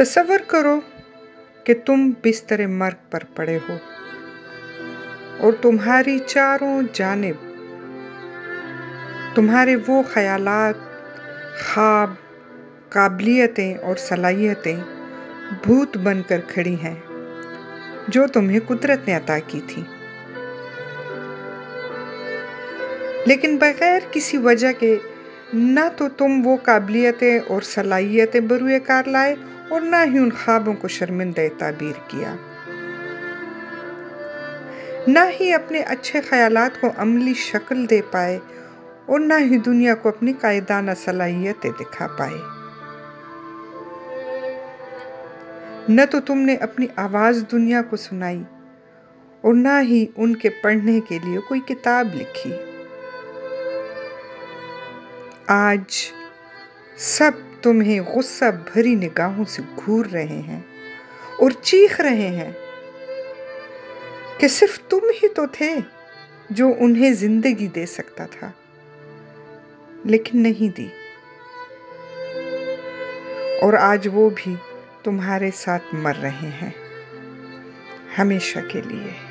تصور کرو کہ تم بستر مرگ پر پڑے ہو اور تمہاری چاروں جانب تمہارے وہ خیالات، خواب، قابلیتیں اور صلاحیتیں بھوت بن کر کھڑی ہیں جو تمہیں قدرت نے عطا کی تھی۔ لیکن بغیر کسی وجہ کے نہ تو تم وہ قابلیتیں اور صلاحیتیں بروئے کار لائے اور نہ ہی ان خوابوں کو شرمندہ تعبیر کیا۔ نہ ہی اپنے اچھے خیالات کو عملی شکل دے پائے اور نہ ہی دنیا کو اپنی قائدانہ صلاحیتیں دکھا پائے۔ نہ تو تم نے اپنی آواز دنیا کو سنائی اور نہ ہی ان کے پڑھنے کے لیے کوئی کتاب لکھی۔ آج سب تمہیں غصہ بھری نگاہوں سے گھور رہے ہیں اور چیخ رہے ہیں کہ صرف تم ہی تو تھے جو انہیں زندگی دے سکتا تھا، لیکن نہیں دی۔ اور آج وہ بھی تمہارے ساتھ مر رہے ہیں ہمیشہ کے لیے۔